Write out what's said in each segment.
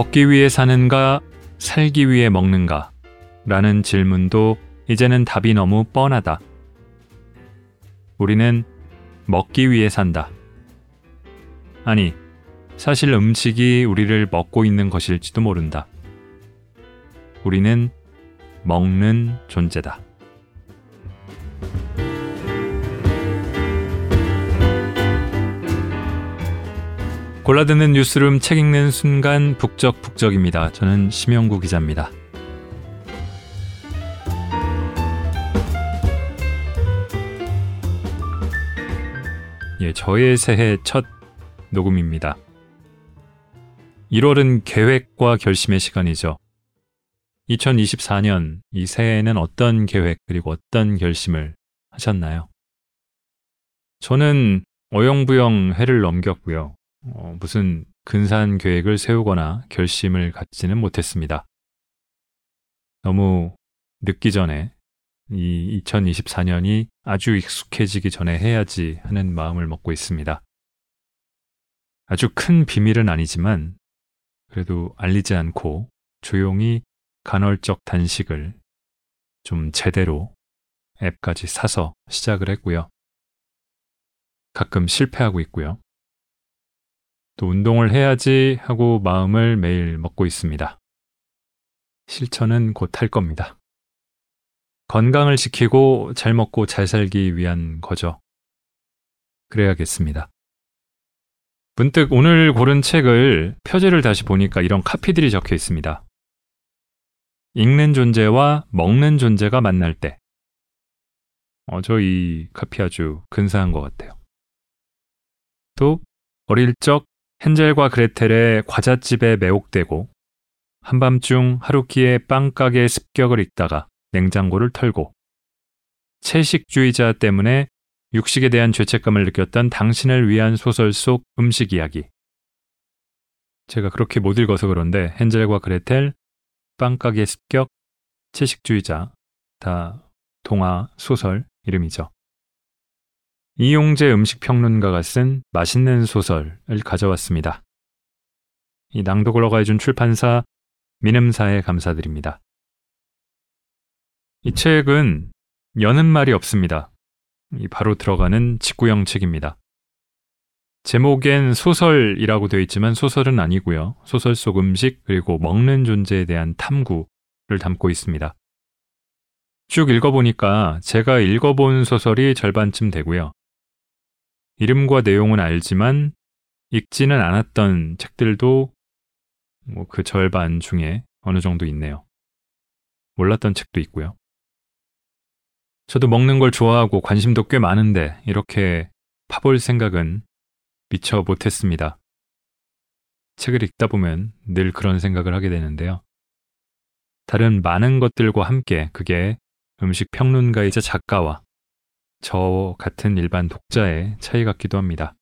먹기 위해 사는가, 살기 위해 먹는가? 라는 질문도 이제는 답이 너무 뻔하다. 우리는 먹기 위해 산다. 아니, 사실 음식이 우리를 먹고 있는 것일지도 모른다. 우리는 먹는 존재다. 골라듣는 뉴스룸 책 읽는 순간 북적북적입니다. 저는 심영구 기자입니다. 예, 저의 새해 첫 녹음입니다. 1월은 계획과 결심의 시간이죠. 2024년 이 새해에는 어떤 계획 그리고 어떤 결심을 하셨나요? 저는 어영부영 해를 넘겼고요. 어, 무슨 근사한 계획을 세우거나 결심을 갖지는 못했습니다. 너무 늦기 전에 이 2024년이 아주 익숙해지기 전에 해야지 하는 마음을 먹고 있습니다. 아주 큰 비밀은 아니지만 그래도 알리지 않고 조용히 간헐적 단식을 좀 제대로 앱까지 사서 시작을 했고요. 가끔 실패하고 있고요. 또 운동을 해야지 하고 마음을 매일 먹고 있습니다. 실천은 곧 할 겁니다. 건강을 지키고 잘 먹고 잘 살기 위한 거죠. 그래야겠습니다. 문득 오늘 고른 책을 표지를 다시 보니까 이런 카피들이 적혀 있습니다. 읽는 존재와 먹는 존재가 만날 때. 어, 저 이 카피 아주 근사한 것 같아요. 또 어릴 적 헨젤과 그레텔의 과잣집에 매혹되고 한밤중 하루키의 빵가게 습격을 읽다가 냉장고를 털고 채식주의자 때문에 육식에 대한 죄책감을 느꼈던 당신을 위한 소설 속 음식 이야기. 제가 그렇게 못 읽어서 그런데 헨젤과 그레텔, 빵가게 습격, 채식주의자 다 동화 소설 이름이죠. 이용재 음식평론가가 쓴 맛있는 소설을 가져왔습니다. 이 낭독을 허가해준 출판사 민음사에 감사드립니다. 이 책은 여는 말이 없습니다. 바로 들어가는 직구형 책입니다. 제목엔 소설이라고 되어 있지만 소설은 아니고요. 소설 속 음식 그리고 먹는 존재에 대한 탐구를 담고 있습니다. 쭉 읽어보니까 제가 읽어본 소설이 절반쯤 되고요. 이름과 내용은 알지만 읽지는 않았던 책들도 뭐 그 절반 중에 어느 정도 있네요. 몰랐던 책도 있고요. 저도 먹는 걸 좋아하고 관심도 꽤 많은데 이렇게 파볼 생각은 미처 못했습니다. 책을 읽다 보면 늘 그런 생각을 하게 되는데요. 다른 많은 것들과 함께 그게 음식 평론가이자 작가와 저 같은 일반 독자의 차이 같기도 합니다.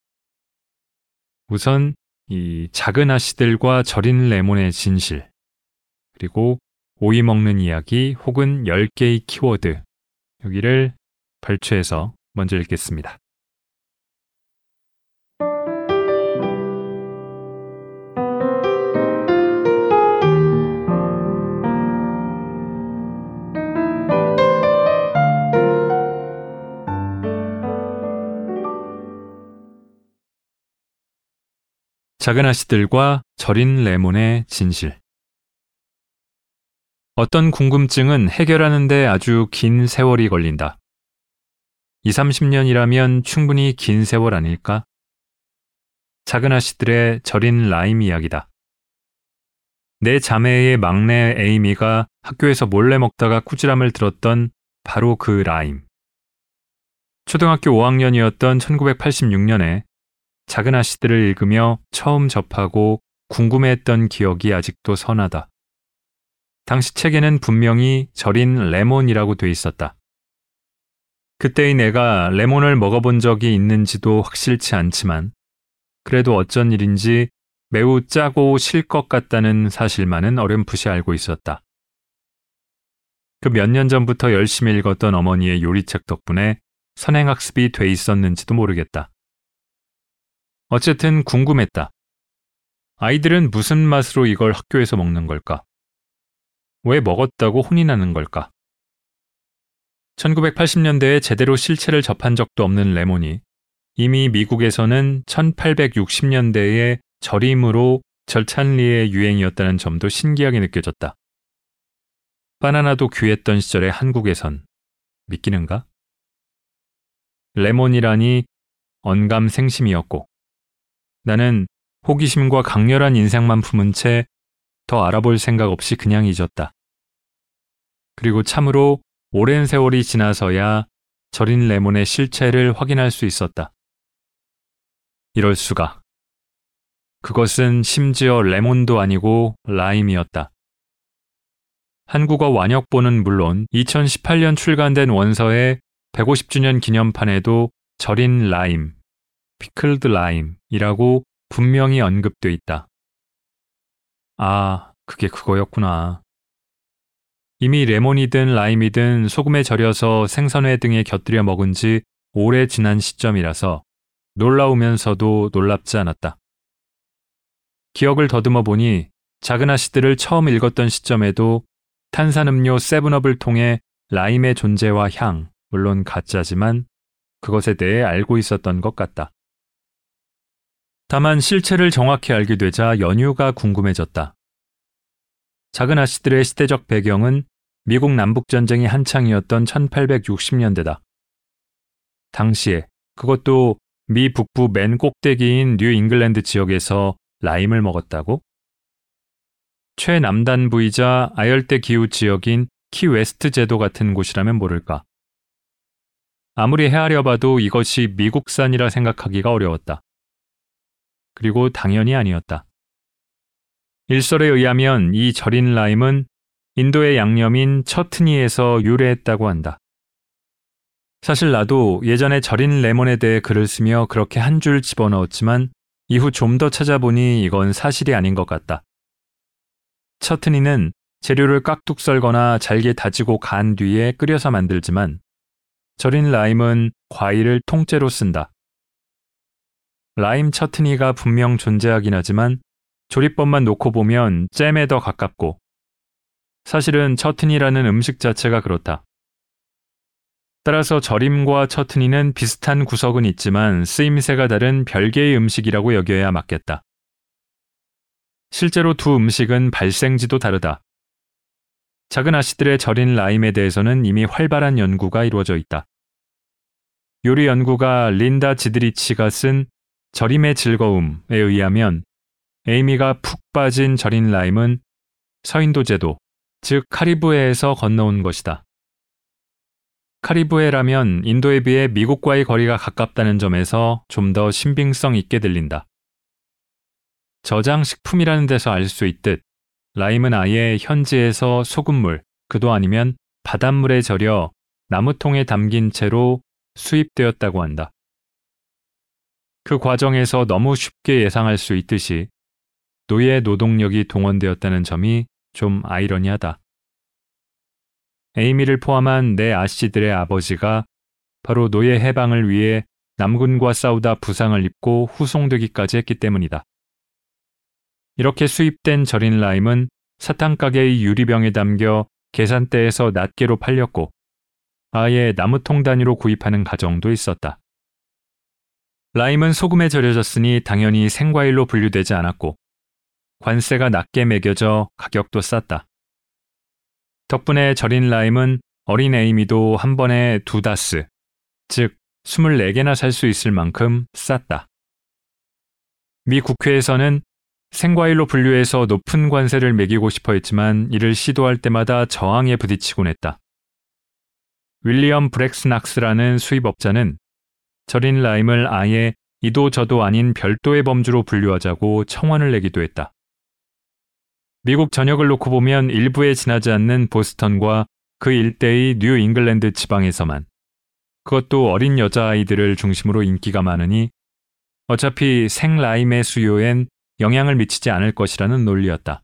우선 이 작은 아씨들과 절인 레몬의 진실, 그리고 오이 먹는 이야기 혹은 10개의 키워드, 여기를 발췌해서 먼저 읽겠습니다. 작은 아씨들과 절인 레몬의 진실. 어떤 궁금증은 해결하는데 아주 긴 세월이 걸린다. 2, 30년이라면 충분히 긴 세월 아닐까? 작은 아씨들의 절인 라임 이야기다. 내 자매의 막내 에이미가 학교에서 몰래 먹다가 쿠지람을 들었던 바로 그 라임. 초등학교 5학년이었던 1986년에 작은 아씨들을 읽으며 처음 접하고 궁금해했던 기억이 아직도 선하다. 당시 책에는 분명히 절인 레몬이라고 돼 있었다. 그때의 내가 레몬을 먹어본 적이 있는지도 확실치 않지만 그래도 어쩐 일인지 매우 짜고 실 것 같다는 사실만은 어렴풋이 알고 있었다. 그 몇 년 전부터 열심히 읽었던 어머니의 요리책 덕분에 선행학습이 돼 있었는지도 모르겠다. 어쨌든 궁금했다. 아이들은 무슨 맛으로 이걸 학교에서 먹는 걸까? 왜 먹었다고 혼이 나는 걸까? 1980년대에 제대로 실체를 접한 적도 없는 레몬이 이미 미국에서는 1860년대에 절임으로 절찬리의 유행이었다는 점도 신기하게 느껴졌다. 바나나도 귀했던 시절의 한국에선 믿기는가? 레몬이라니 언감생심이었고 나는 호기심과 강렬한 인생만 품은 채 더 알아볼 생각 없이 그냥 잊었다. 그리고 참으로 오랜 세월이 지나서야 절인 레몬의 실체를 확인할 수 있었다. 이럴 수가. 그것은 심지어 레몬도 아니고 라임이었다. 한국어 완역본은 물론 2018년 출간된 원서의 150주년 기념판에도 절인 라임, pickled lime 이라고 분명히 언급돼 있다. 아, 그게 그거였구나. 이미 레몬이든 라임이든 소금에 절여서 생선회 등에 곁들여 먹은 지 오래 지난 시점이라서 놀라우면서도 놀랍지 않았다. 기억을 더듬어 보니 작은 아씨들을 처음 읽었던 시점에도 탄산음료 세븐업을 통해 라임의 존재와 향, 물론 가짜지만 그것에 대해 알고 있었던 것 같다. 다만 실체를 정확히 알게 되자 연유가 궁금해졌다. 작은 아씨들의 시대적 배경은 미국 남북전쟁이 한창이었던 1860년대다. 당시에 그것도 미 북부 맨 꼭대기인 뉴 잉글랜드 지역에서 라임을 먹었다고? 최남단부이자 아열대 기후 지역인 키웨스트 제도 같은 곳이라면 모를까. 아무리 헤아려 봐도 이것이 미국산이라 생각하기가 어려웠다. 그리고 당연히 아니었다. 일설에 의하면 이 절인 라임은 인도의 양념인 처트니에서 유래했다고 한다. 사실 나도 예전에 절인 레몬에 대해 글을 쓰며 그렇게 한 줄 집어넣었지만 이후 좀 더 찾아보니 이건 사실이 아닌 것 같다. 처트니는 재료를 깍둑 썰거나 잘게 다지고 간 뒤에 끓여서 만들지만 절인 라임은 과일을 통째로 쓴다. 라임 처트니가 분명 존재하긴 하지만 조리법만 놓고 보면 잼에 더 가깝고 사실은 처트니라는 음식 자체가 그렇다. 따라서 절임과 처트니는 비슷한 구석은 있지만 쓰임새가 다른 별개의 음식이라고 여겨야 맞겠다. 실제로 두 음식은 발생지도 다르다. 작은 아씨들의 절인 라임에 대해서는 이미 활발한 연구가 이루어져 있다. 요리 연구가 린다 지드리치가 쓴 절임의 즐거움에 의하면 에이미가 푹 빠진 절인 라임은 서인도 제도, 즉 카리브해에서 건너온 것이다. 카리브해라면 인도에 비해 미국과의 거리가 가깝다는 점에서 좀 더 신빙성 있게 들린다. 저장식품이라는 데서 알 수 있듯 라임은 아예 현지에서 소금물, 그도 아니면 바닷물에 절여 나무통에 담긴 채로 수입되었다고 한다. 그 과정에서 너무 쉽게 예상할 수 있듯이 노예 노동력이 동원되었다는 점이 좀 아이러니하다. 에이미를 포함한 내 아씨들의 아버지가 바로 노예 해방을 위해 남군과 싸우다 부상을 입고 후송되기까지 했기 때문이다. 이렇게 수입된 절인 라임은 사탕가게의 유리병에 담겨 계산대에서 낱개로 팔렸고 아예 나무통 단위로 구입하는 가정도 있었다. 라임은 소금에 절여졌으니 당연히 생과일로 분류되지 않았고 관세가 낮게 매겨져 가격도 쌌다. 덕분에 절인 라임은 어린 에이미도 한 번에 두 다스, 즉 24개나 살 수 있을 만큼 쌌다. 미 국회에서는 생과일로 분류해서 높은 관세를 매기고 싶어 했지만 이를 시도할 때마다 저항에 부딪히곤 했다. 윌리엄 브렉스낙스라는 수입업자는 절인 라임을 아예 이도 저도 아닌 별도의 범주로 분류하자고 청원을 내기도 했다. 미국 전역을 놓고 보면 일부에 지나지 않는 보스턴과 그 일대의 뉴 잉글랜드 지방에서만 그것도 어린 여자아이들을 중심으로 인기가 많으니 어차피 생라임의 수요엔 영향을 미치지 않을 것이라는 논리였다.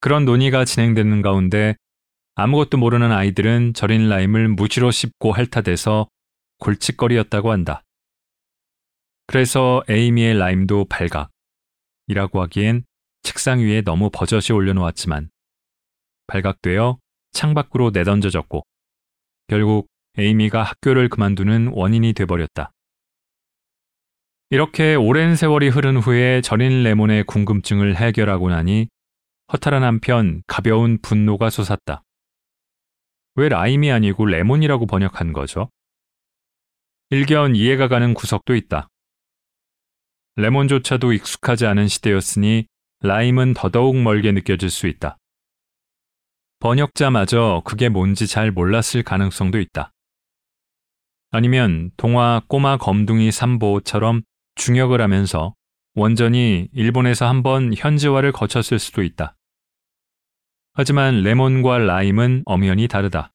그런 논의가 진행되는 가운데 아무것도 모르는 아이들은 절인 라임을 무지로 씹고 핥아대서 골칫거리였다고 한다. 그래서 에이미의 라임도 발각, 이라고 하기엔 책상 위에 너무 버젓이 올려놓았지만 발각되어 창밖으로 내던져졌고 결국 에이미가 학교를 그만두는 원인이 돼버렸다. 이렇게 오랜 세월이 흐른 후에 절인 레몬의 궁금증을 해결하고 나니 허탈한 한편 가벼운 분노가 솟았다. 왜 라임이 아니고 레몬이라고 번역한 거죠? 일견 이해가 가는 구석도 있다. 레몬조차도 익숙하지 않은 시대였으니 라임은 더더욱 멀게 느껴질 수 있다. 번역자마저 그게 뭔지 잘 몰랐을 가능성도 있다. 아니면 동화 꼬마 검둥이 삼보처럼 중역을 하면서 원전이 일본에서 한번 현지화를 거쳤을 수도 있다. 하지만 레몬과 라임은 엄연히 다르다.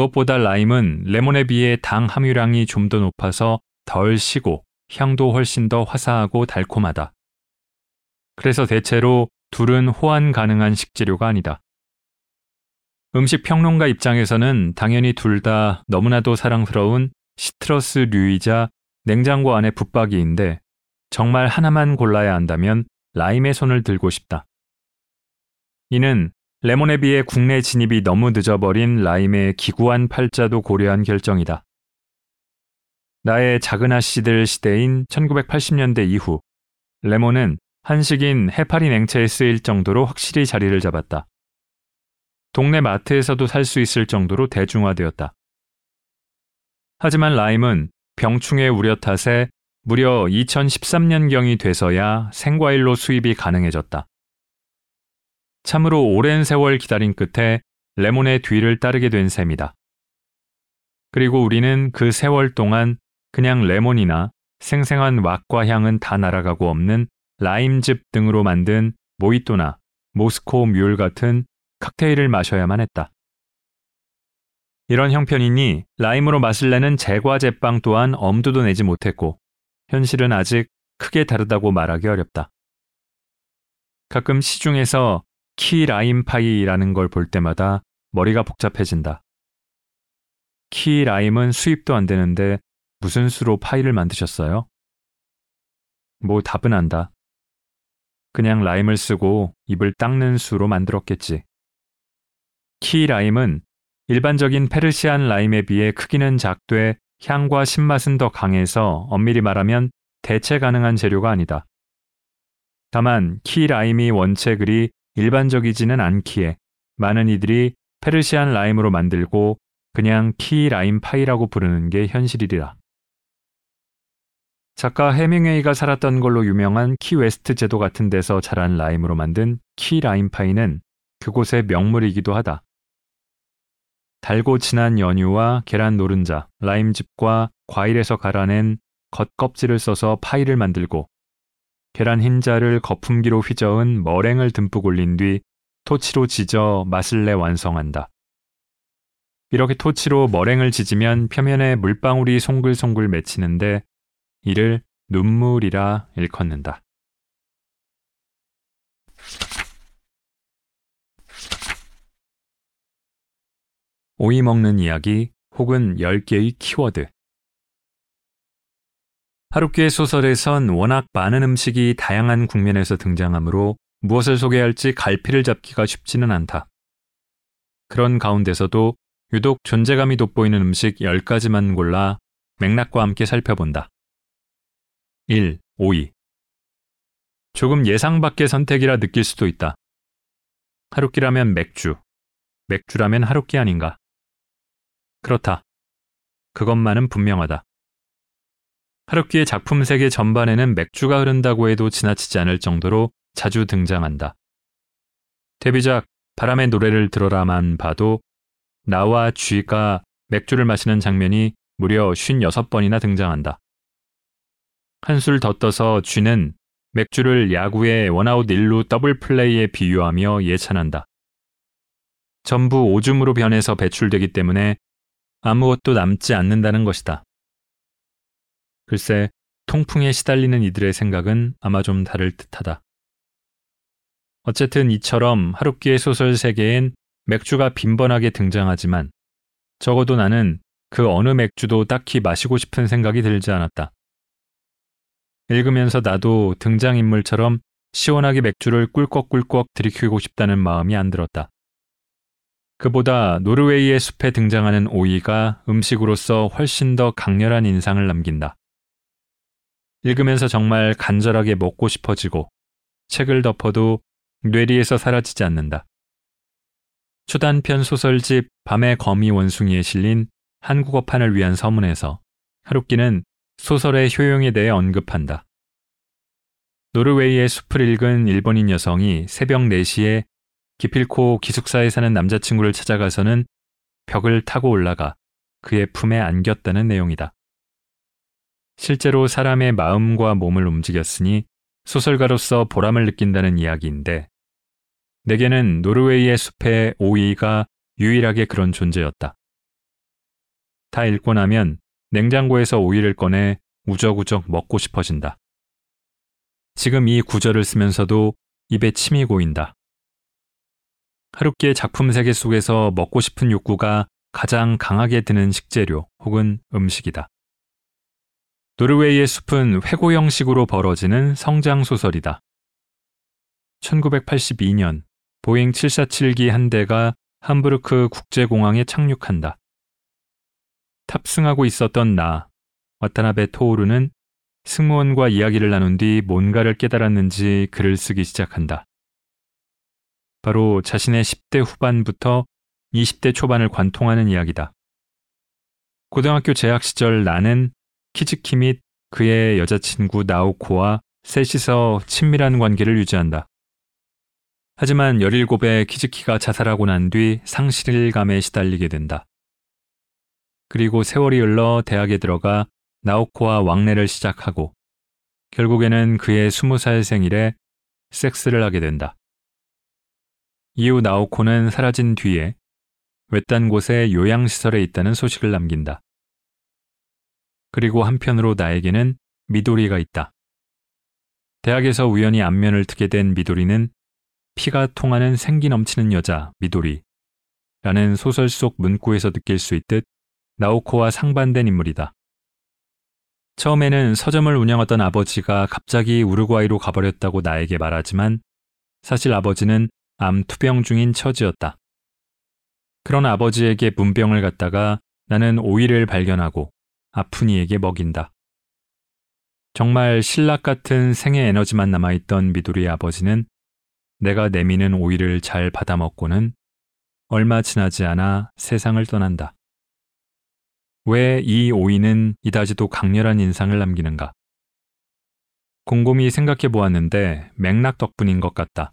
무엇보다 라임은 레몬에 비해 당 함유량이 좀 더 높아서 덜 시고 향도 훨씬 더 화사하고 달콤하다. 그래서 대체로 둘은 호환 가능한 식재료가 아니다. 음식 평론가 입장에서는 당연히 둘 다 너무나도 사랑스러운 시트러스류이자 냉장고 안에 붙박이인데 정말 하나만 골라야 한다면 라임의 손을 들고 싶다. 이는 레몬에 비해 국내 진입이 너무 늦어버린 라임의 기구한 팔자도 고려한 결정이다. 나의 작은 아씨들 시대인 1980년대 이후 레몬은 한식인 해파리 냉채에 쓰일 정도로 확실히 자리를 잡았다. 동네 마트에서도 살 수 있을 정도로 대중화되었다. 하지만 라임은 병충해 우려 탓에 무려 2013년경이 돼서야 생과일로 수입이 가능해졌다. 참으로 오랜 세월 기다린 끝에 레몬의 뒤를 따르게 된 셈이다. 그리고 우리는 그 세월 동안 그냥 레몬이나 생생한 왁과 향은 다 날아가고 없는 라임즙 등으로 만든 모히또나 Moscow mule 같은 칵테일을 마셔야만 했다. 이런 형편이니 라임으로 내는 제과 제빵 또한 엄두도 내지 못했고 현실은 아직 크게 다르다고 말하기 어렵다. 가끔 시중에서 key lime pie라는 걸 볼 때마다 머리가 복잡해진다. key lime은 수입도 안 되는데 무슨 수로 파이를 만드셨어요? 뭐 답은 안다. 그냥 라임을 쓰고 입을 닦는 수로 만들었겠지. key lime은 일반적인 Persian lime에 비해 크기는 작되 향과 신맛은 더 강해서 엄밀히 말하면 대체 가능한 재료가 아니다. 다만 key lime이 원체 그리 일반적이지는 않기에 많은 이들이 Persian lime으로 만들고 그냥 key lime pie라고 부르는 게 현실이라. 작가 해밍웨이가 살았던 걸로 유명한 키 웨스트 제도 같은 데서 자란 라임으로 만든 key lime pie는 그곳의 명물이기도 하다. 달고 진한 연유와 계란 노른자, 라임즙과 과일에서 갈아낸 겉껍질을 써서 파이를 만들고 계란 흰자를 거품기로 휘저은 머랭을 듬뿍 올린 뒤 토치로 지져 맛을 내 완성한다. 이렇게 토치로 머랭을 지지면 표면에 물방울이 송글송글 맺히는데 이를 눈물이라 일컫는다. 오이 먹는 이야기 혹은 10개의 키워드 하루키의 소설에선 워낙 많은 음식이 다양한 국면에서 등장하므로 무엇을 소개할지 갈피를 잡기가 쉽지는 않다. 그런 가운데서도 유독 존재감이 돋보이는 음식 10가지만 골라 맥락과 함께 살펴본다. 1. 오이 조금 예상 밖의 선택이라 느낄 수도 있다. 하루키라면 맥주, 맥주라면 하루키 아닌가. 그렇다. 그것만은 분명하다. 하루키의 작품 세계 전반에는 맥주가 흐른다고 해도 지나치지 않을 정도로 자주 등장한다. 데뷔작 바람의 노래를 들어라만 봐도 나와 쥐가 맥주를 마시는 장면이 무려 56번이나 등장한다. 한술 더 떠서 쥐는 맥주를 야구의 원아웃 1루 더블 플레이에 비유하며 예찬한다. 전부 오줌으로 변해서 배출되기 때문에 아무것도 남지 않는다는 것이다. 글쎄, 통풍에 시달리는 이들의 생각은 아마 좀 다를 듯하다. 어쨌든 이처럼 하루키의 소설 세계엔 맥주가 빈번하게 등장하지만 적어도 나는 그 어느 맥주도 딱히 마시고 싶은 생각이 들지 않았다. 읽으면서 나도 등장인물처럼 시원하게 맥주를 꿀꺽꿀꺽 들이키고 싶다는 마음이 안 들었다. 그보다 노르웨이의 숲에 등장하는 오이가 음식으로서 훨씬 더 강렬한 인상을 남긴다. 읽으면서 정말 간절하게 먹고 싶어지고 책을 덮어도 뇌리에서 사라지지 않는다. 초단편 소설집 밤의 거미 원숭이에 실린 한국어판을 위한 서문에서 하루키는 소설의 효용에 대해 언급한다. 노르웨이의 숲을 읽은 일본인 여성이 새벽 4시에 기필코 기숙사에 사는 남자친구를 찾아가서는 벽을 타고 올라가 그의 품에 안겼다는 내용이다. 실제로 사람의 마음과 몸을 움직였으니 소설가로서 보람을 느낀다는 이야기인데 내게는 노르웨이의 숲의 오이가 유일하게 그런 존재였다. 다 읽고 나면 냉장고에서 오이를 꺼내 우적우적 먹고 싶어진다. 지금 이 구절을 쓰면서도 입에 침이 고인다. 하루키의 작품 세계 속에서 먹고 싶은 욕구가 가장 강하게 드는 식재료 혹은 음식이다. 노르웨이의 숲은 회고 형식으로 벌어지는 성장 소설이다. 1982년 보잉 747기 한 대가 함부르크 국제공항에 착륙한다. 탑승하고 있었던 나, 와타나베 토오르는 승무원과 이야기를 나눈 뒤 뭔가를 깨달았는지 글을 쓰기 시작한다. 바로 자신의 10대 후반부터 20대 초반을 관통하는 이야기다. 고등학교 재학 시절 나는 키즈키 및 그의 여자친구 나오코와 셋이서 친밀한 관계를 유지한다. 하지만 17에 키즈키가 자살하고 난 뒤 상실감에 시달리게 된다. 그리고 세월이 흘러 대학에 들어가 나오코와 왕래를 시작하고 결국에는 그의 20살 생일에 섹스를 하게 된다. 이후 나오코는 사라진 뒤에 외딴 곳에 요양시설에 있다는 소식을 남긴다. 그리고 한편으로 나에게는 미도리가 있다. 대학에서 우연히 안면을 트게 된 미도리는 피가 통하는 생기 넘치는 여자 미도리 라는 소설 속 문구에서 느낄 수 있듯 나오코와 상반된 인물이다. 처음에는 서점을 운영하던 아버지가 갑자기 우루과이로 가버렸다고 나에게 말하지만 사실 아버지는 암 투병 중인 처지였다. 그런 아버지에게 문병을 갖다가 나는 오이를 발견하고 아픈 이에게 먹인다. 정말 신락 같은 생의 에너지만 남아있던 미도리의 아버지는 내가 내미는 오이를 잘 받아먹고는 얼마 지나지 않아 세상을 떠난다. 왜 이 오이는 이다지도 강렬한 인상을 남기는가? 곰곰이 생각해 보았는데 맥락 덕분인 것 같다.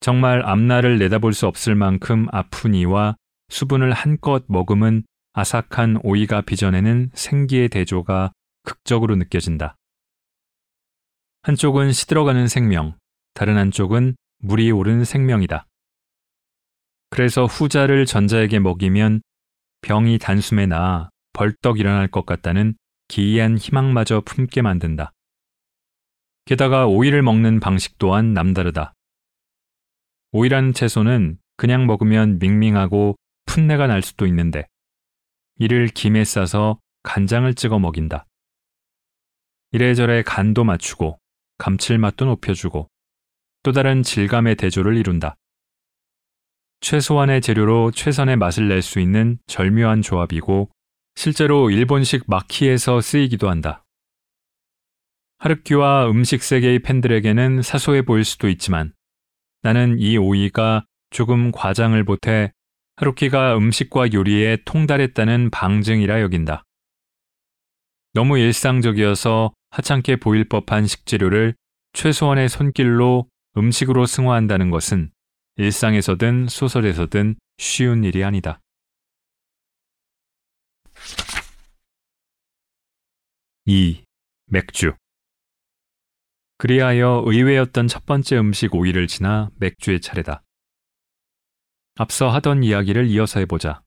정말 앞날을 내다볼 수 없을 만큼 아픈 이와 수분을 한껏 머금은 아삭한 오이가 빚어내는 생기의 대조가 극적으로 느껴진다. 한쪽은 시들어가는 생명, 다른 한쪽은 물이 오른 생명이다. 그래서 후자를 전자에게 먹이면 병이 단숨에 나아 벌떡 일어날 것 같다는 기이한 희망마저 품게 만든다. 게다가 오이를 먹는 방식 또한 남다르다. 오이라는 채소는 그냥 먹으면 밍밍하고 풋내가 날 수도 있는데 이를 김에 싸서 간장을 찍어 먹인다. 이래저래 간도 맞추고 감칠맛도 높여주고 또 다른 질감의 대조를 이룬다. 최소한의 재료로 최선의 맛을 낼 수 있는 절묘한 조합이고 실제로 일본식 마키에서 쓰이기도 한다. 하르키와 음식 세계의 팬들에게는 사소해 보일 수도 있지만 나는 이 오이가 조금 과장을 보태 하루키가 음식과 요리에 통달했다는 방증이라 여긴다. 너무 일상적이어서 하찮게 보일 법한 식재료를 최소한의 손길로 음식으로 승화한다는 것은 일상에서든 소설에서든 쉬운 일이 아니다. 2. 맥주 그리하여 의외였던 첫 번째 음식 오이를 지나 맥주의 차례다. 앞서 하던 이야기를 이어서 해보자.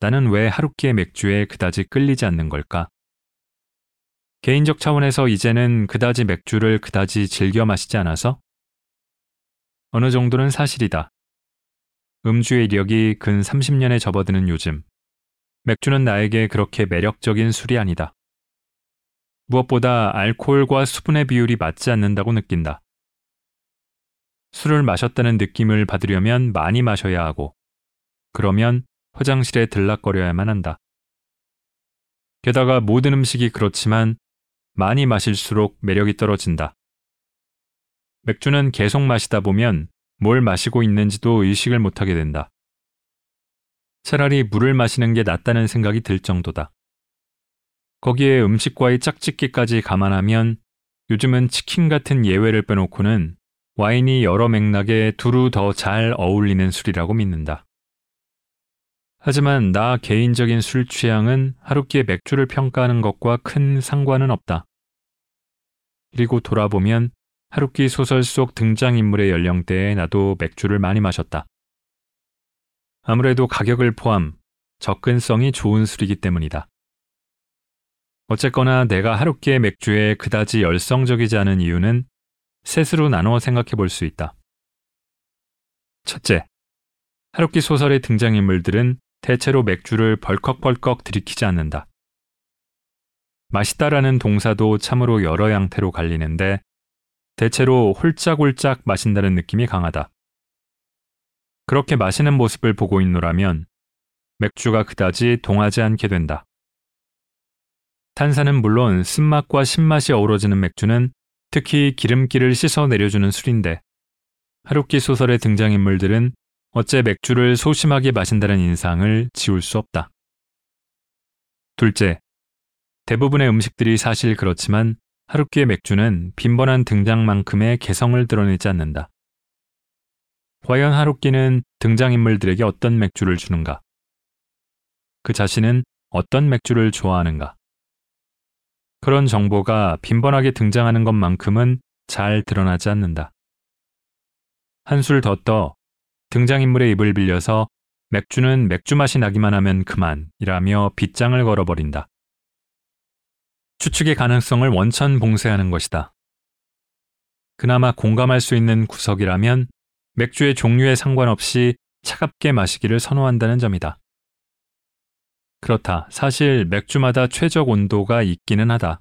나는 왜 하루키의 맥주에 그다지 끌리지 않는 걸까? 개인적 차원에서 이제는 그다지 맥주를 그다지 즐겨 마시지 않아서? 어느 정도는 사실이다. 음주의 이력이 근 30년에 접어드는 요즘, 맥주는 나에게 그렇게 매력적인 술이 아니다. 무엇보다 알코올과 수분의 비율이 맞지 않는다고 느낀다. 술을 마셨다는 느낌을 받으려면 많이 마셔야 하고, 그러면 화장실에 들락거려야만 한다. 게다가 모든 음식이 그렇지만 많이 마실수록 매력이 떨어진다. 맥주는 계속 마시다 보면 뭘 마시고 있는지도 의식을 못하게 된다. 차라리 물을 마시는 게 낫다는 생각이 들 정도다. 거기에 음식과의 짝짓기까지 감안하면 요즘은 치킨 같은 예외를 빼놓고는 와인이 여러 맥락에 두루 더 잘 어울리는 술이라고 믿는다. 하지만 나 개인적인 술 취향은 하루끼에 맥주를 평가하는 것과 큰 상관은 없다. 그리고 돌아보면 하루끼 소설 속 등장인물의 연령대에 나도 맥주를 많이 마셨다. 아무래도 가격을 포함 접근성이 좋은 술이기 때문이다. 어쨌거나 내가 하루끼의 맥주에 그다지 열성적이지 않은 이유는 셋으로 나눠 생각해 볼 수 있다. 첫째, 하루끼 소설의 등장인물들은 대체로 맥주를 벌컥벌컥 들이키지 않는다. 맛있다라는 동사도 참으로 여러 양태로 갈리는데 대체로 홀짝홀짝 마신다는 느낌이 강하다. 그렇게 마시는 모습을 보고 있노라면 맥주가 그다지 동하지 않게 된다. 탄산은 물론 쓴맛과 신맛이 어우러지는 맥주는 특히 기름기를 씻어 내려주는 술인데 하루키 소설의 등장인물들은 어째 맥주를 소심하게 마신다는 인상을 지울 수 없다. 둘째, 대부분의 음식들이 사실 그렇지만 하루키의 맥주는 빈번한 등장만큼의 개성을 드러내지 않는다. 과연 하루키는 등장인물들에게 어떤 맥주를 주는가? 그 자신은 어떤 맥주를 좋아하는가? 그런 정보가 빈번하게 등장하는 것만큼은 잘 드러나지 않는다. 한술 더 떠 등장인물의 입을 빌려서 맥주는 맥주 맛이 나기만 하면 그만이라며 빗장을 걸어버린다. 추측의 가능성을 원천 봉쇄하는 것이다. 그나마 공감할 수 있는 구석이라면 맥주의 종류에 상관없이 차갑게 마시기를 선호한다는 점이다. 그렇다. 사실 맥주마다 최적 온도가 있기는 하다.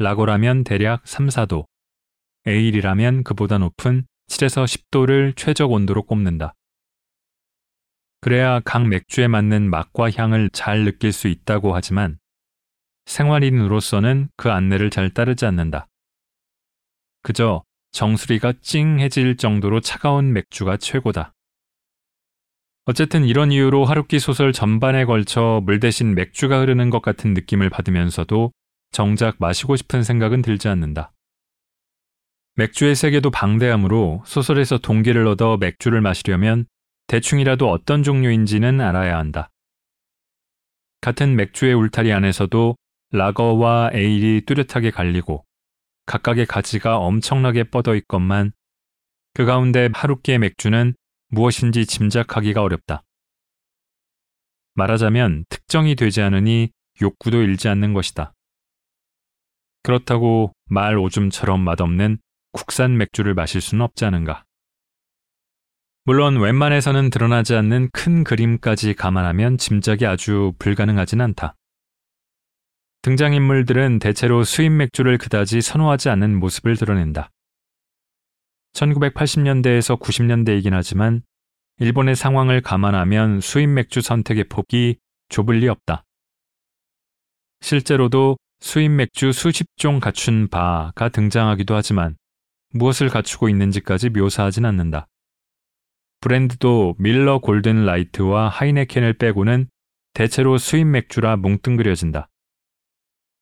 라고라면 대략 3, 4도, 에일이라면 그보다 높은 7에서 10도를 최적 온도로 꼽는다. 그래야 각 맥주에 맞는 맛과 향을 잘 느낄 수 있다고 하지만 생활인으로서는 그 안내를 잘 따르지 않는다. 그저 정수리가 찡해질 정도로 차가운 맥주가 최고다. 어쨌든 이런 이유로 하루키 소설 전반에 걸쳐 물 대신 맥주가 흐르는 것 같은 느낌을 받으면서도 정작 마시고 싶은 생각은 들지 않는다. 맥주의 세계도 방대하므로 소설에서 동기를 얻어 맥주를 마시려면 대충이라도 어떤 종류인지는 알아야 한다. 같은 맥주의 울타리 안에서도 라거와 에일이 뚜렷하게 갈리고 각각의 가지가 엄청나게 뻗어 있건만 그 가운데 하루키의 맥주는 무엇인지 짐작하기가 어렵다. 말하자면 특정이 되지 않으니 욕구도 일지 않는 것이다. 그렇다고 말 오줌처럼 맛없는 국산 맥주를 마실 수는 없지 않은가. 물론 웬만해서는 드러나지 않는 큰 그림까지 감안하면 짐작이 아주 불가능하진 않다. 등장인물들은 대체로 수입 맥주를 그다지 선호하지 않는 모습을 드러낸다. 1980년대에서 90년대이긴 하지만 일본의 상황을 감안하면 수입 맥주 선택의 폭이 좁을 리 없다. 실제로도 수입 맥주 수십 종 갖춘 바가 등장하기도 하지만 무엇을 갖추고 있는지까지 묘사하진 않는다. 브랜드도 밀러 골든 라이트와 하이네켄을 빼고는 대체로 수입 맥주라 뭉뚱그려진다.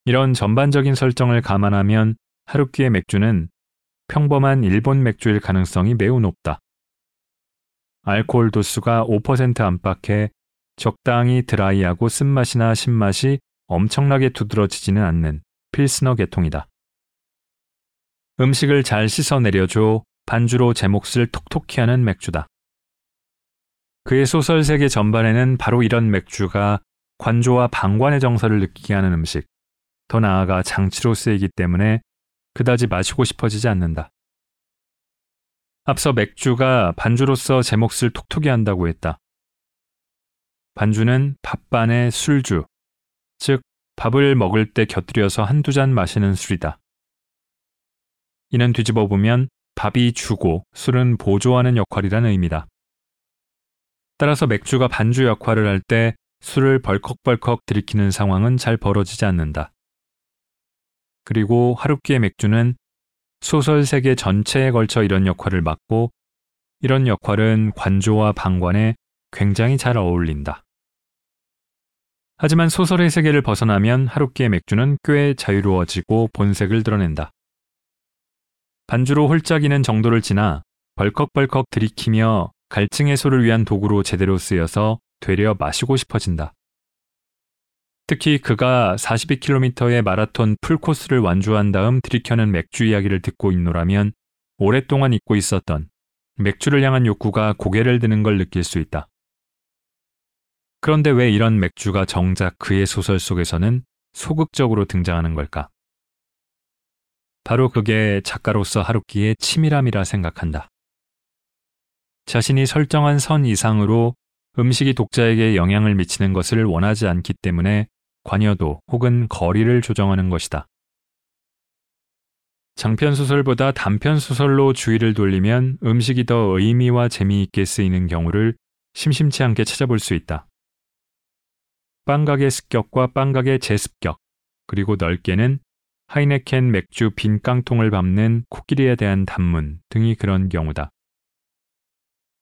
이런 전반적인 설정을 감안하면 하루키의 맥주는 평범한 일본 맥주일 가능성이 매우 높다. 알코올 도수가 5% 안팎에 적당히 드라이하고 쓴맛이나 신맛이 엄청나게 두드러지지는 않는 필스너 계통이다. 음식을 잘 씻어 내려줘 반주로 제 몫을 톡톡히 하는 맥주다. 그의 소설 세계 전반에는 바로 이런 맥주가 관조와 방관의 정서를 느끼게 하는 음식, 더 나아가 장치로 쓰이기 때문에 그다지 마시고 싶어지지 않는다. 앞서 맥주가 반주로서 제 몫을 톡톡히 한다고 했다. 반주는 밥반의 술주, 즉 밥을 먹을 때 곁들여서 한두 잔 마시는 술이다. 이는 뒤집어 보면 밥이 주고 술은 보조하는 역할이라는 의미다. 따라서 맥주가 반주 역할을 할 때 술을 벌컥벌컥 들이키는 상황은 잘 벌어지지 않는다. 그리고 하루키의 맥주는 소설 세계 전체에 걸쳐 이런 역할을 맡고 이런 역할은 관조와 방관에 굉장히 잘 어울린다. 하지만 소설의 세계를 벗어나면 하루키의 맥주는 꽤 자유로워지고 본색을 드러낸다. 반주로 홀짝이는 정도를 지나 벌컥벌컥 들이키며 갈증 해소를 위한 도구로 제대로 쓰여서 되려 마시고 싶어진다. 특히 그가 42km의 마라톤 풀코스를 완주한 다음 들이켜는 맥주 이야기를 듣고 있노라면 오랫동안 잊고 있었던 맥주를 향한 욕구가 고개를 드는 걸 느낄 수 있다. 그런데 왜 이런 맥주가 정작 그의 소설 속에서는 소극적으로 등장하는 걸까? 바로 그게 작가로서 하루키의 치밀함이라 생각한다. 자신이 설정한 선 이상으로 음식이 독자에게 영향을 미치는 것을 원하지 않기 때문에 관여도 혹은 거리를 조정하는 것이다. 장편 소설보다 단편 소설로 주의를 돌리면 음식이 더 의미와 재미있게 쓰이는 경우를 심심치 않게 찾아볼 수 있다. 빵각의 습격과 빵각의 재습격, 그리고 넓게는 하이네켄 맥주 빈 깡통을 밟는 코끼리에 대한 단문 등이 그런 경우다.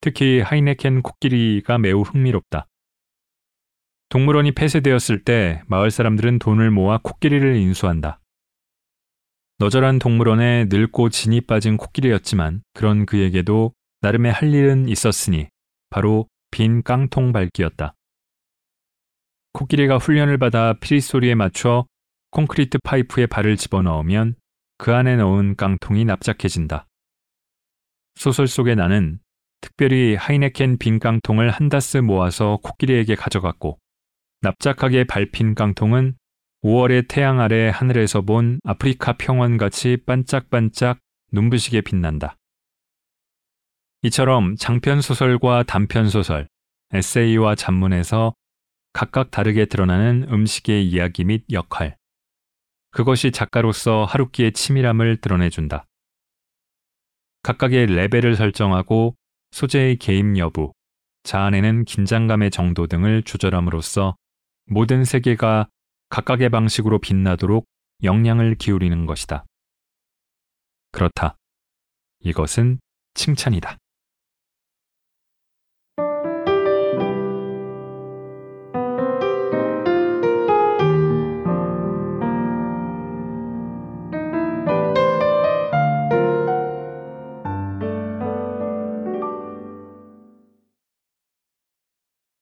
특히 하이네켄 코끼리가 매우 흥미롭다. 동물원이 폐쇄되었을 때 마을 사람들은 돈을 모아 코끼리를 인수한다. 너절한 동물원에 늙고 진이 빠진 코끼리였지만 그런 그에게도 나름의 할 일은 있었으니 바로 빈 깡통 밟기였다. 코끼리가 훈련을 받아 피리 소리에 맞춰 콘크리트 파이프에 발을 집어넣으면 그 안에 넣은 깡통이 납작해진다. 소설 속의 나는 특별히 하이네켄 빈 깡통을 한 다스 모아서 코끼리에게 가져갔고 납작하게 밟힌 깡통은 5월의 태양 아래 하늘에서 본 아프리카 평원같이 반짝반짝 눈부시게 빛난다. 이처럼 장편 소설과 단편 소설, 에세이와 잡문에서 각각 다르게 드러나는 음식의 이야기 및 역할, 그것이 작가로서 하루키의 치밀함을 드러내준다. 각각의 레벨을 설정하고 소재의 개입 여부, 자아내는 긴장감의 정도 등을 조절함으로써 모든 세계가 각각의 방식으로 빛나도록 역량을 기울이는 것이다. 그렇다. 이것은 칭찬이다.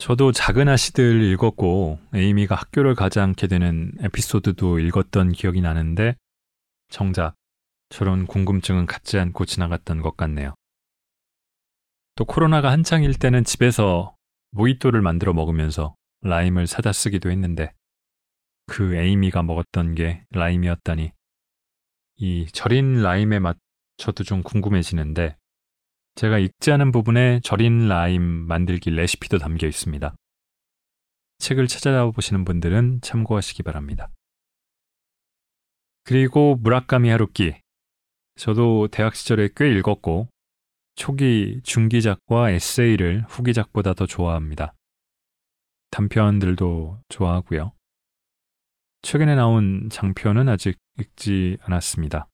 저도 작은 아씨들 읽었고 에이미가 학교를 가지 않게 되는 에피소드도 읽었던 기억이 나는데 정작 저런 궁금증은 갖지 않고 지나갔던 것 같네요. 또 코로나가 한창일 때는 집에서 모히또를 만들어 먹으면서 라임을 사다 쓰기도 했는데 그 에이미가 먹었던 게 라임이었다니 이 절인 라임의 맛 저도 좀 궁금해지는데 제가 읽지 않은 부분에 절인 라임 만들기 레시피도 담겨 있습니다. 책을 찾아보시는 분들은 참고하시기 바랍니다. 그리고 무라카미 하루키. 저도 대학 시절에 꽤 읽었고 초기 중기작과 에세이를 후기작보다 더 좋아합니다. 단편들도 좋아하고요. 최근에 나온 장편은 아직 읽지 않았습니다.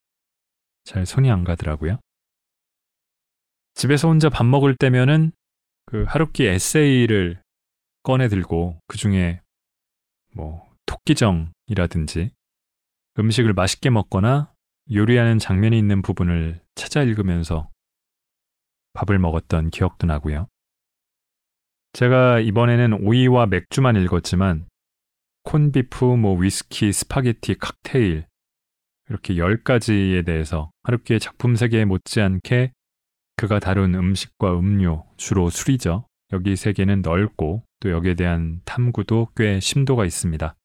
잘 손이 안 가더라고요. 집에서 혼자 밥 먹을 때면은 그 하루키 에세이를 꺼내 들고 그 중에 뭐 토끼정이라든지 음식을 맛있게 먹거나 요리하는 장면이 있는 부분을 찾아 읽으면서 밥을 먹었던 기억도 나고요. 제가 이번에는 오이와 맥주만 읽었지만 콘비프, 뭐 위스키, 스파게티, 칵테일 이렇게 10가지에 대해서 하루키의 작품 세계에 못지않게 그가 다룬 음식과 음료, 주로 술이죠. 여기 세계는 넓고 또 여기에 대한 탐구도 꽤 심도가 있습니다.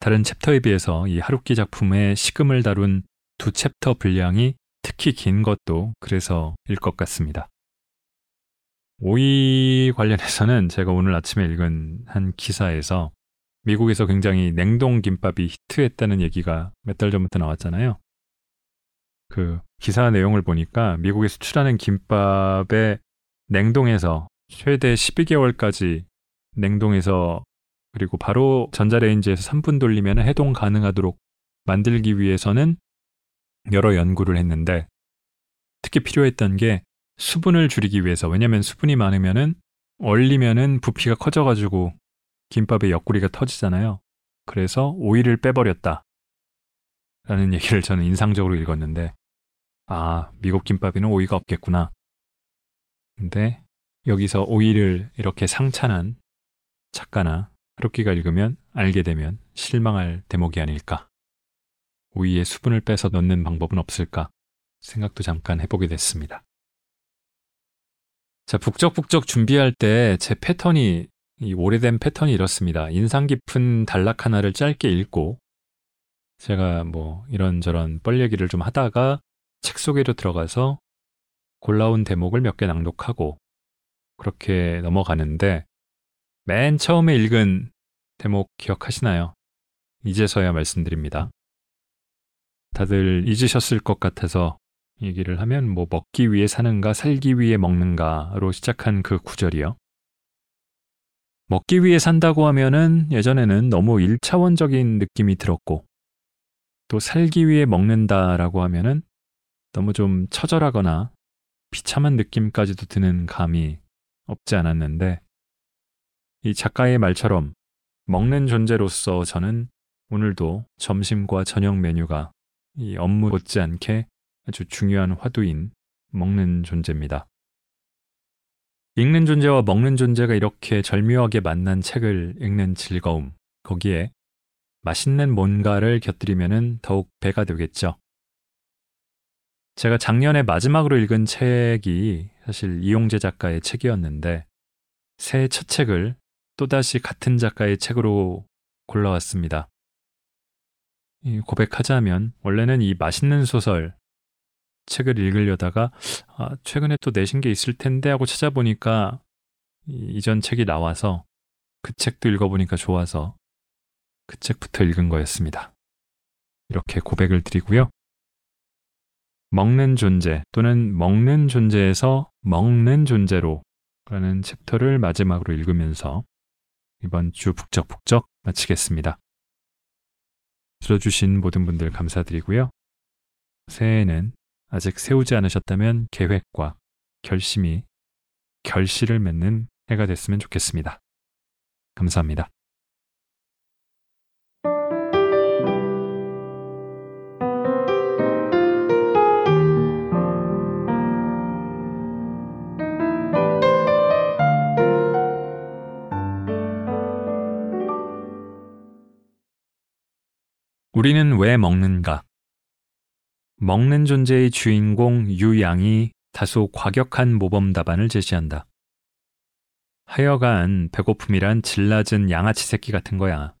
다른 챕터에 비해서 이 하루키 작품의 식음을 다룬 두 챕터 분량이 특히 긴 것도 그래서일 것 같습니다. 오이 관련해서는 제가 오늘 아침에 읽은 한 기사에서 미국에서 굉장히 냉동 김밥이 히트했다는 얘기가 몇 달 전부터 나왔잖아요. 그 기사 내용을 보니까 미국에 수출하는 김밥에 냉동해서 최대 12개월까지 냉동해서 그리고 바로 전자레인지에서 3분 돌리면 해동 가능하도록 만들기 위해서는 여러 연구를 했는데 특히 필요했던 게 수분을 줄이기 위해서 왜냐면 수분이 많으면은 얼리면은 부피가 커져가지고 김밥의 옆구리가 터지잖아요. 그래서 오이를 빼버렸다. 라는 얘기를 저는 인상적으로 읽었는데, 아, 미국 김밥에는 오이가 없겠구나. 근데 여기서 오이를 이렇게 상찬한 작가나 하루키가 읽으면 알게 되면 실망할 대목이 아닐까. 오이에 수분을 빼서 넣는 방법은 없을까 생각도 잠깐 해보게 됐습니다. 자, 북적북적 준비할 때 제 패턴이 이 오래된 패턴이 이렇습니다. 인상 깊은 단락 하나를 짧게 읽고 제가 뭐 이런저런 뻘 얘기를 좀 하다가 책 속에로 들어가서 골라온 대목을 몇 개 낭독하고 그렇게 넘어가는데 맨 처음에 읽은 대목 기억하시나요? 이제서야 말씀드립니다. 다들 잊으셨을 것 같아서 얘기를 하면 뭐 먹기 위해 사는가 살기 위해 먹는가로 시작한 그 구절이요. 먹기 위해 산다고 하면은 예전에는 너무 1차원적인 느낌이 들었고 또 살기 위해 먹는다라고 하면은 너무 좀 처절하거나 비참한 느낌까지도 드는 감이 없지 않았는데 이 작가의 말처럼 먹는 존재로서 저는 오늘도 점심과 저녁 메뉴가 이 업무 못지않게 아주 중요한 화두인 먹는 존재입니다. 읽는 존재와 먹는 존재가 이렇게 절묘하게 만난 책을 읽는 즐거움, 거기에 맛있는 뭔가를 곁들이면 더욱 배가 되겠죠. 제가 작년에 마지막으로 읽은 책이 사실 이용재 작가의 책이었는데 새첫 책을 또다시 같은 작가의 책으로 골라왔습니다. 고백하자면 원래는 이 맛있는 소설 책을 읽으려다가 아, 최근에 또 내신 게 있을 텐데 하고 찾아보니까 이전 책이 나와서 그 책도 읽어보니까 좋아서 그 책부터 읽은 거였습니다. 이렇게 고백을 드리고요. 먹는 존재 또는 먹는 존재에서 먹는 존재로 라는 챕터를 마지막으로 읽으면서 이번 주 북적북적 마치겠습니다. 들어주신 모든 분들 감사드리고요. 새해에는 아직 세우지 않으셨다면 계획과 결심이 결실을 맺는 해가 됐으면 좋겠습니다. 감사합니다. 우리는 왜 먹는가? 먹는 존재의 주인공 유양이 다소 과격한 모범 답안을 제시한다. 하여간 배고픔이란 질 낮은 양아치 새끼 같은 거야.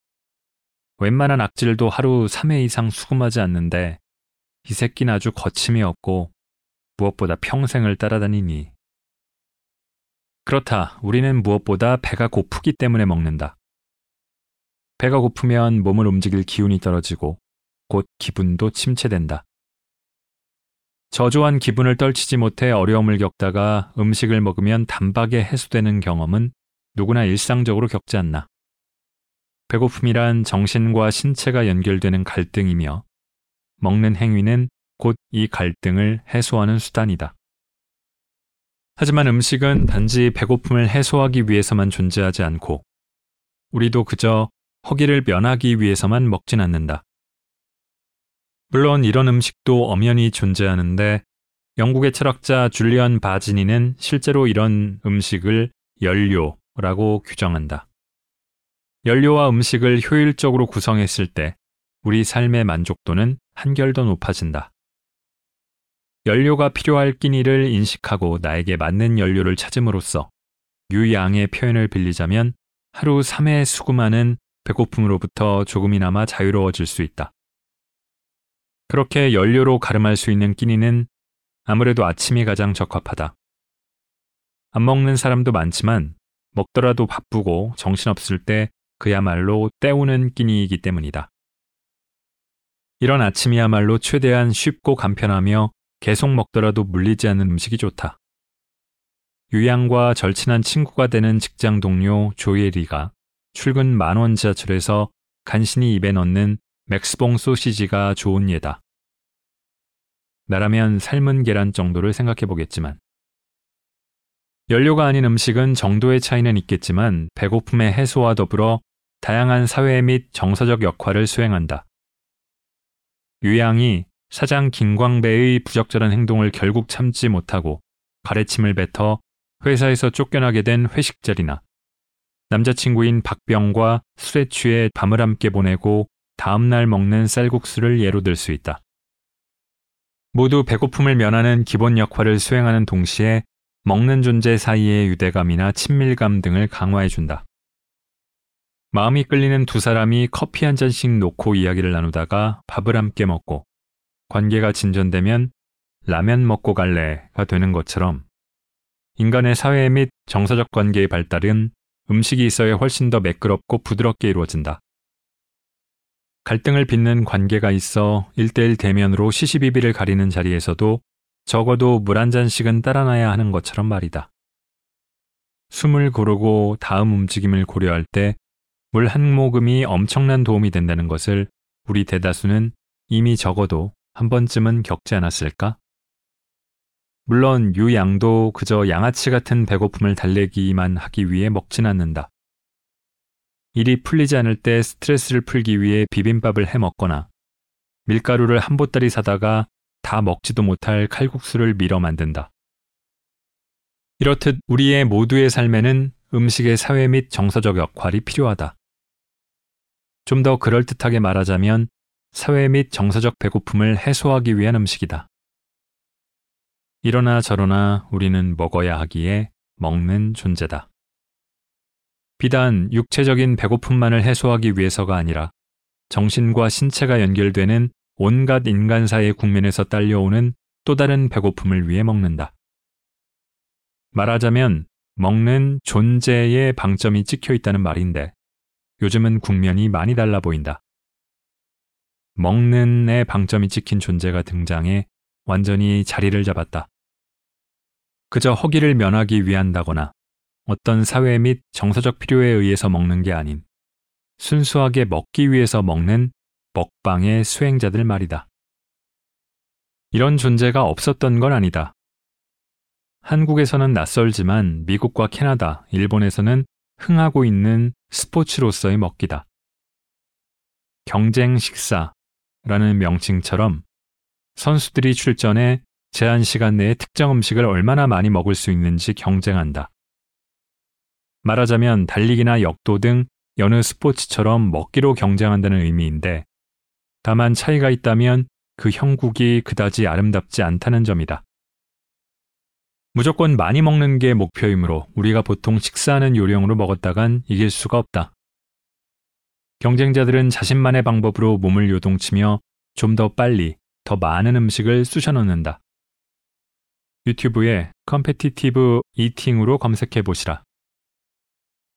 웬만한 악질도 하루 3회 이상 수금하지 않는데 이 새끼는 아주 거침이 없고 무엇보다 평생을 따라다니니. 그렇다. 우리는 무엇보다 배가 고프기 때문에 먹는다. 배가 고프면 몸을 움직일 기운이 떨어지고 곧 기분도 침체된다. 저조한 기분을 떨치지 못해 어려움을 겪다가 음식을 먹으면 단박에 해소되는 경험은 누구나 일상적으로 겪지 않나. 배고픔이란 정신과 신체가 연결되는 갈등이며 먹는 행위는 곧 이 갈등을 해소하는 수단이다. 하지만 음식은 단지 배고픔을 해소하기 위해서만 존재하지 않고 우리도 그저 허기를 면하기 위해서만 먹진 않는다. 물론 이런 음식도 엄연히 존재하는데 영국의 철학자 줄리언 바지니는 실제로 이런 음식을 연료라고 규정한다. 연료와 음식을 효율적으로 구성했을 때 우리 삶의 만족도는 한결 더 높아진다. 연료가 필요할 끼니를 인식하고 나에게 맞는 연료를 찾음으로써 유양의 표현을 빌리자면 하루 3회 수금하는 배고픔으로부터 조금이나마 자유로워질 수 있다. 그렇게 연료로 가름할 수 있는 끼니는 아무래도 아침이 가장 적합하다. 안 먹는 사람도 많지만 먹더라도 바쁘고 정신없을 때 그야말로 때우는 끼니이기 때문이다. 이런 아침이야말로 최대한 쉽고 간편하며 계속 먹더라도 물리지 않는 음식이 좋다. 유양과 절친한 친구가 되는 직장 동료 조예리가 출근 만원 지하철에서 간신히 입에 넣는 맥스봉 소시지가 좋은 예다. 나라면 삶은 계란 정도를 생각해 보겠지만 연료가 아닌 음식은 정도의 차이는 있겠지만 배고픔의 해소와 더불어 다양한 사회 및 정서적 역할을 수행한다. 유양이 사장 김광배의 부적절한 행동을 결국 참지 못하고 가래침을 뱉어 회사에서 쫓겨나게 된 회식 자리나 남자친구인 박병과 술에 취해 밤을 함께 보내고 다음날 먹는 쌀국수를 예로 들 수 있다. 모두 배고픔을 면하는 기본 역할을 수행하는 동시에 먹는 존재 사이의 유대감이나 친밀감 등을 강화해준다. 마음이 끌리는 두 사람이 커피 한 잔씩 놓고 이야기를 나누다가 밥을 함께 먹고 관계가 진전되면 라면 먹고 갈래가 되는 것처럼 인간의 사회 및 정서적 관계의 발달은 음식이 있어야 훨씬 더 매끄럽고 부드럽게 이루어진다. 갈등을 빚는 관계가 있어 일대일 대면으로 시시비비를 가리는 자리에서도 적어도 물 한 잔씩은 따라놔야 하는 것처럼 말이다. 숨을 고르고 다음 움직임을 고려할 때 물 한 모금이 엄청난 도움이 된다는 것을 우리 대다수는 이미 적어도 한 번쯤은 겪지 않았을까? 물론 유 양도 그저 양아치 같은 배고픔을 달래기만 하기 위해 먹진 않는다. 일이 풀리지 않을 때 스트레스를 풀기 위해 비빔밥을 해 먹거나 밀가루를 한 보따리 사다가 다 먹지도 못할 칼국수를 밀어 만든다. 이렇듯 우리의 모두의 삶에는 음식의 사회 및 정서적 역할이 필요하다. 좀 더 그럴듯하게 말하자면 사회 및 정서적 배고픔을 해소하기 위한 음식이다. 이러나 저러나 우리는 먹어야 하기에 먹는 존재다. 비단 육체적인 배고픔만을 해소하기 위해서가 아니라 정신과 신체가 연결되는 온갖 인간사의 국면에서 딸려오는 또 다른 배고픔을 위해 먹는다. 말하자면 먹는 존재의 방점이 찍혀 있다는 말인데 요즘은 국면이 많이 달라 보인다. 먹는의 방점이 찍힌 존재가 등장해 완전히 자리를 잡았다. 그저 허기를 면하기 위한다거나 어떤 사회 및 정서적 필요에 의해서 먹는 게 아닌 순수하게 먹기 위해서 먹는 먹방의 수행자들 말이다. 이런 존재가 없었던 건 아니다. 한국에서는 낯설지만 미국과 캐나다, 일본에서는 흥하고 있는 스포츠로서의 먹기다. 경쟁 식사라는 명칭처럼 선수들이 출전해 제한 시간 내에 특정 음식을 얼마나 많이 먹을 수 있는지 경쟁한다. 말하자면 달리기나 역도 등 여느 스포츠처럼 먹기로 경쟁한다는 의미인데 다만 차이가 있다면 그 형국이 그다지 아름답지 않다는 점이다. 무조건 많이 먹는 게 목표이므로 우리가 보통 식사하는 요령으로 먹었다간 이길 수가 없다. 경쟁자들은 자신만의 방법으로 몸을 요동치며 좀 더 빨리, 더 많은 음식을 쑤셔 넣는다. 유튜브에 competitive eating으로 검색해 보시라.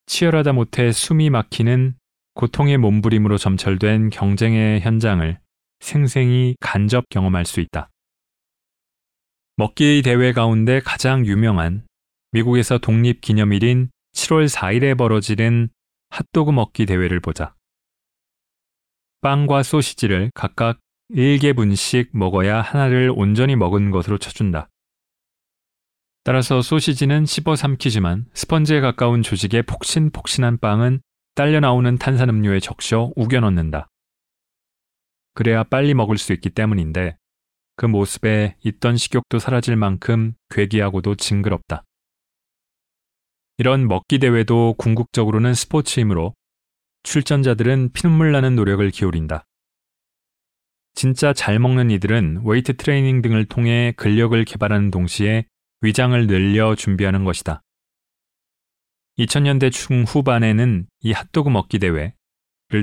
치열하다 못해 숨이 막히는 고통의 몸부림으로 점철된 경쟁의 현장을 생생히 간접 경험할 수 있다. 먹기 대회 가운데 가장 유명한 미국에서 독립 기념일인 7월 4일에 벌어지는 핫도그 먹기 대회를 보자. 빵과 소시지를 각각 1개분씩 먹어야 하나를 온전히 먹은 것으로 쳐준다. 따라서 소시지는 씹어 삼키지만 스펀지에 가까운 조직의 폭신폭신한 빵은 딸려 나오는 탄산음료에 적셔 우겨 넣는다. 그래야 빨리 먹을 수 있기 때문인데 그 모습에 있던 식욕도 사라질 만큼 괴기하고도 징그럽다. 이런 먹기 대회도 궁극적으로는 스포츠이므로 출전자들은 피눈물 나는 노력을 기울인다. 진짜 잘 먹는 이들은 웨이트 트레이닝 등을 통해 근력을 개발하는 동시에 위장을 늘려 준비하는 것이다. 2000년대 중후반에는 이 핫도그 먹기 대회를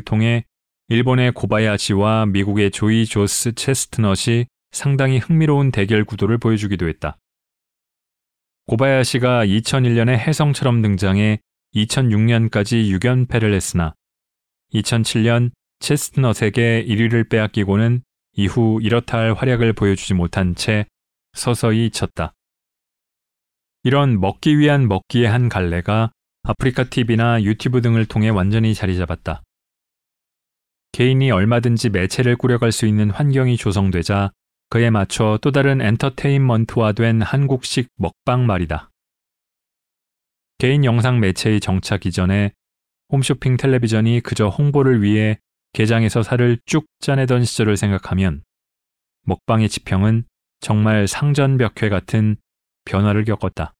통해 일본의 고바야시와 미국의 조이 조스 체스트넛이 상당히 흥미로운 대결 구도를 보여주기도 했다. 고바야시가 2001년에 해성처럼 등장해 2006년까지 6연패를 했으나 2007년 체스트넛에게 1위를 빼앗기고는 이후 이렇다 할 활약을 보여주지 못한 채 서서히 쳤다. 이런 먹기 위한 먹기의 한 갈래가 아프리카 TV나 유튜브 등을 통해 완전히 자리 잡았다. 개인이 얼마든지 매체를 꾸려갈 수 있는 환경이 조성되자 그에 맞춰 또 다른 엔터테인먼트화 된 한국식 먹방 말이다. 개인 영상 매체의 정착 이전에 홈쇼핑 텔레비전이 그저 홍보를 위해 게장에서 살을 쭉 짜내던 시절을 생각하면 먹방의 지평은 정말 상전벽회 같은 변화를 겪었다.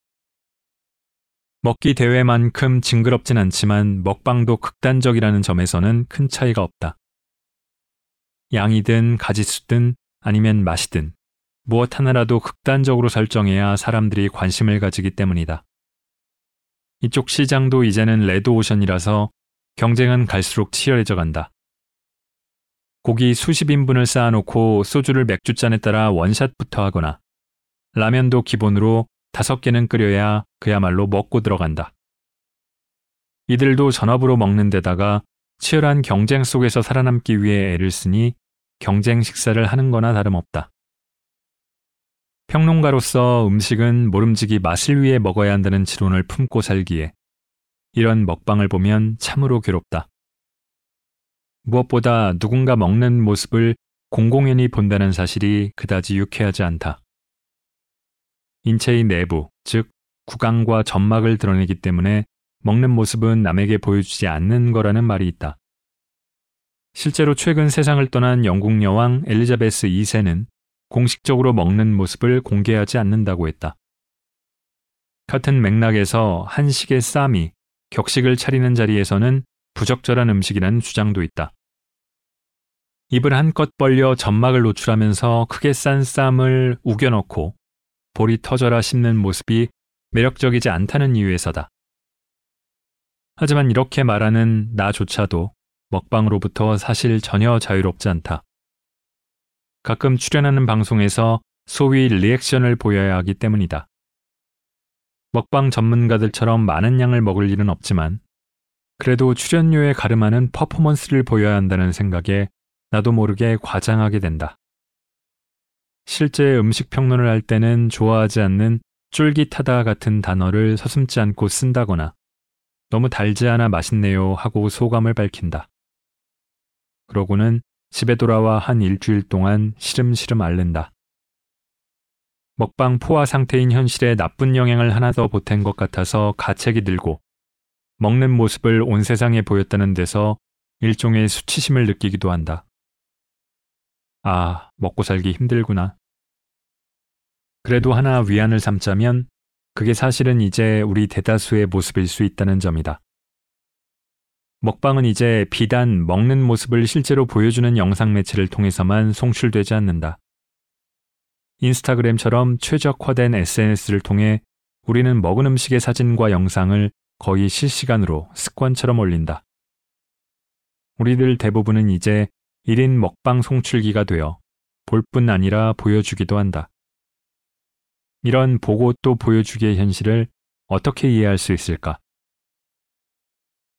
먹기 대회만큼 징그럽진 않지만 먹방도 극단적이라는 점에서는 큰 차이가 없다. 양이든 가지수든 아니면 맛이든 무엇 하나라도 극단적으로 설정해야 사람들이 관심을 가지기 때문이다. 이쪽 시장도 이제는 레드오션이라서 경쟁은 갈수록 치열해져 간다. 고기 수십 인분을 쌓아놓고 소주를 맥주잔에 따라 원샷부터 하거나 라면도 기본으로 다섯 개는 끓여야 그야말로 먹고 들어간다. 이들도 전업으로 먹는 데다가 치열한 경쟁 속에서 살아남기 위해 애를 쓰니 경쟁 식사를 하는 거나 다름없다. 평론가로서 음식은 모름지기 맛을 위해 먹어야 한다는 지론을 품고 살기에 이런 먹방을 보면 참으로 괴롭다. 무엇보다 누군가 먹는 모습을 공공연히 본다는 사실이 그다지 유쾌하지 않다. 인체의 내부, 즉 구강과 점막을 드러내기 때문에 먹는 모습은 남에게 보여주지 않는 거라는 말이 있다. 실제로 최근 세상을 떠난 영국 여왕 엘리자베스 2세는 공식적으로 먹는 모습을 공개하지 않는다고 했다. 같은 맥락에서 한식의 쌈이 격식을 차리는 자리에서는 부적절한 음식이라는 주장도 있다. 입을 한껏 벌려 점막을 노출하면서 크게 싼 쌈을 우겨넣고 볼이 터져라 씹는 모습이 매력적이지 않다는 이유에서다. 하지만 이렇게 말하는 나조차도 먹방으로부터 사실 전혀 자유롭지 않다. 가끔 출연하는 방송에서 소위 리액션을 보여야 하기 때문이다. 먹방 전문가들처럼 많은 양을 먹을 일은 없지만 그래도 출연료에 가름하는 퍼포먼스를 보여야 한다는 생각에 나도 모르게 과장하게 된다. 실제 음식 평론을 할 때는 좋아하지 않는 쫄깃하다 같은 단어를 서슴지 않고 쓴다거나 너무 달지 않아 맛있네요 하고 소감을 밝힌다. 그러고는 집에 돌아와 한 일주일 동안 시름시름 앓는다. 먹방 포화 상태인 현실에 나쁜 영향을 하나 더 보탠 것 같아서 가책이 들고 먹는 모습을 온 세상에 보였다는 데서 일종의 수치심을 느끼기도 한다. 아, 먹고 살기 힘들구나. 그래도 하나 위안을 삼자면 그게 사실은 이제 우리 대다수의 모습일 수 있다는 점이다. 먹방은 이제 비단 먹는 모습을 실제로 보여주는 영상 매체를 통해서만 송출되지 않는다. 인스타그램처럼 최적화된 SNS를 통해 우리는 먹은 음식의 사진과 영상을 거의 실시간으로 습관처럼 올린다. 우리들 대부분은 이제 1인 먹방 송출기가 되어 볼 뿐 아니라 보여주기도 한다. 이런 보고 또 보여주기의 현실을 어떻게 이해할 수 있을까?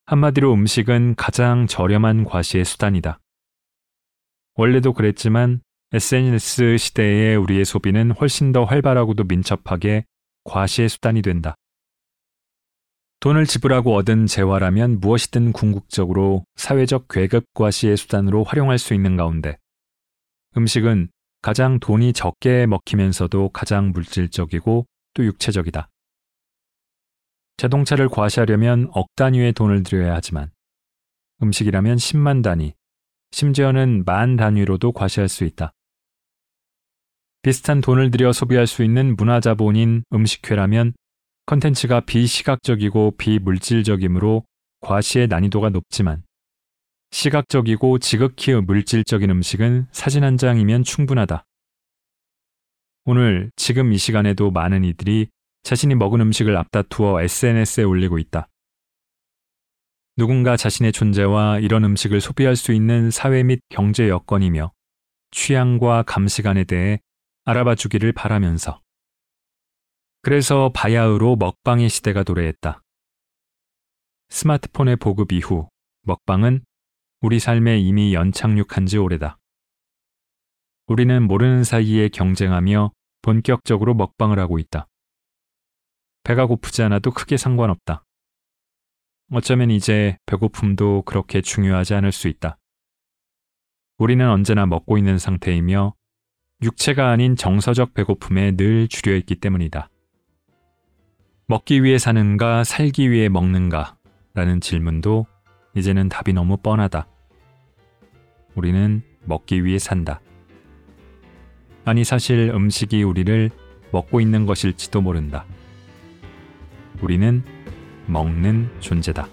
한마디로 음식은 가장 저렴한 과시의 수단이다. 원래도 그랬지만 SNS 시대의 우리의 소비는 훨씬 더 활발하고도 민첩하게 과시의 수단이 된다. 돈을 지불하고 얻은 재화라면 무엇이든 궁극적으로 사회적 괴급 과시의 수단으로 활용할 수 있는 가운데 음식은 가장 돈이 적게 먹히면서도 가장 물질적이고 또 육체적이다. 자동차를 과시하려면 억 단위의 돈을 들여야 하지만 음식이라면 10만 단위, 심지어는 만 단위로도 과시할 수 있다. 비슷한 돈을 들여 소비할 수 있는 문화자본인 음식회라면 컨텐츠가 비시각적이고 비물질적이므로 과시의 난이도가 높지만 시각적이고 지극히 물질적인 음식은 사진 한 장이면 충분하다. 오늘 지금 이 시간에도 많은 이들이 자신이 먹은 음식을 앞다투어 SNS에 올리고 있다. 누군가 자신의 존재와 이런 음식을 소비할 수 있는 사회 및 경제 여건이며 취향과 감시관에 대해 알아봐 주기를 바라면서. 그래서 바야흐로 먹방의 시대가 도래했다. 스마트폰의 보급 이후 먹방은 우리 삶에 이미 연착륙한 지 오래다. 우리는 모르는 사이에 경쟁하며 본격적으로 먹방을 하고 있다. 배가 고프지 않아도 크게 상관없다. 어쩌면 이제 배고픔도 그렇게 중요하지 않을 수 있다. 우리는 언제나 먹고 있는 상태이며 육체가 아닌 정서적 배고픔에 늘 주려 있기 때문이다. 먹기 위해 사는가, 살기 위해 먹는가? 라는 질문도 이제는 답이 너무 뻔하다. 우리는 먹기 위해 산다. 아니, 사실 음식이 우리를 먹고 있는 것일지도 모른다. 우리는 먹는 존재다.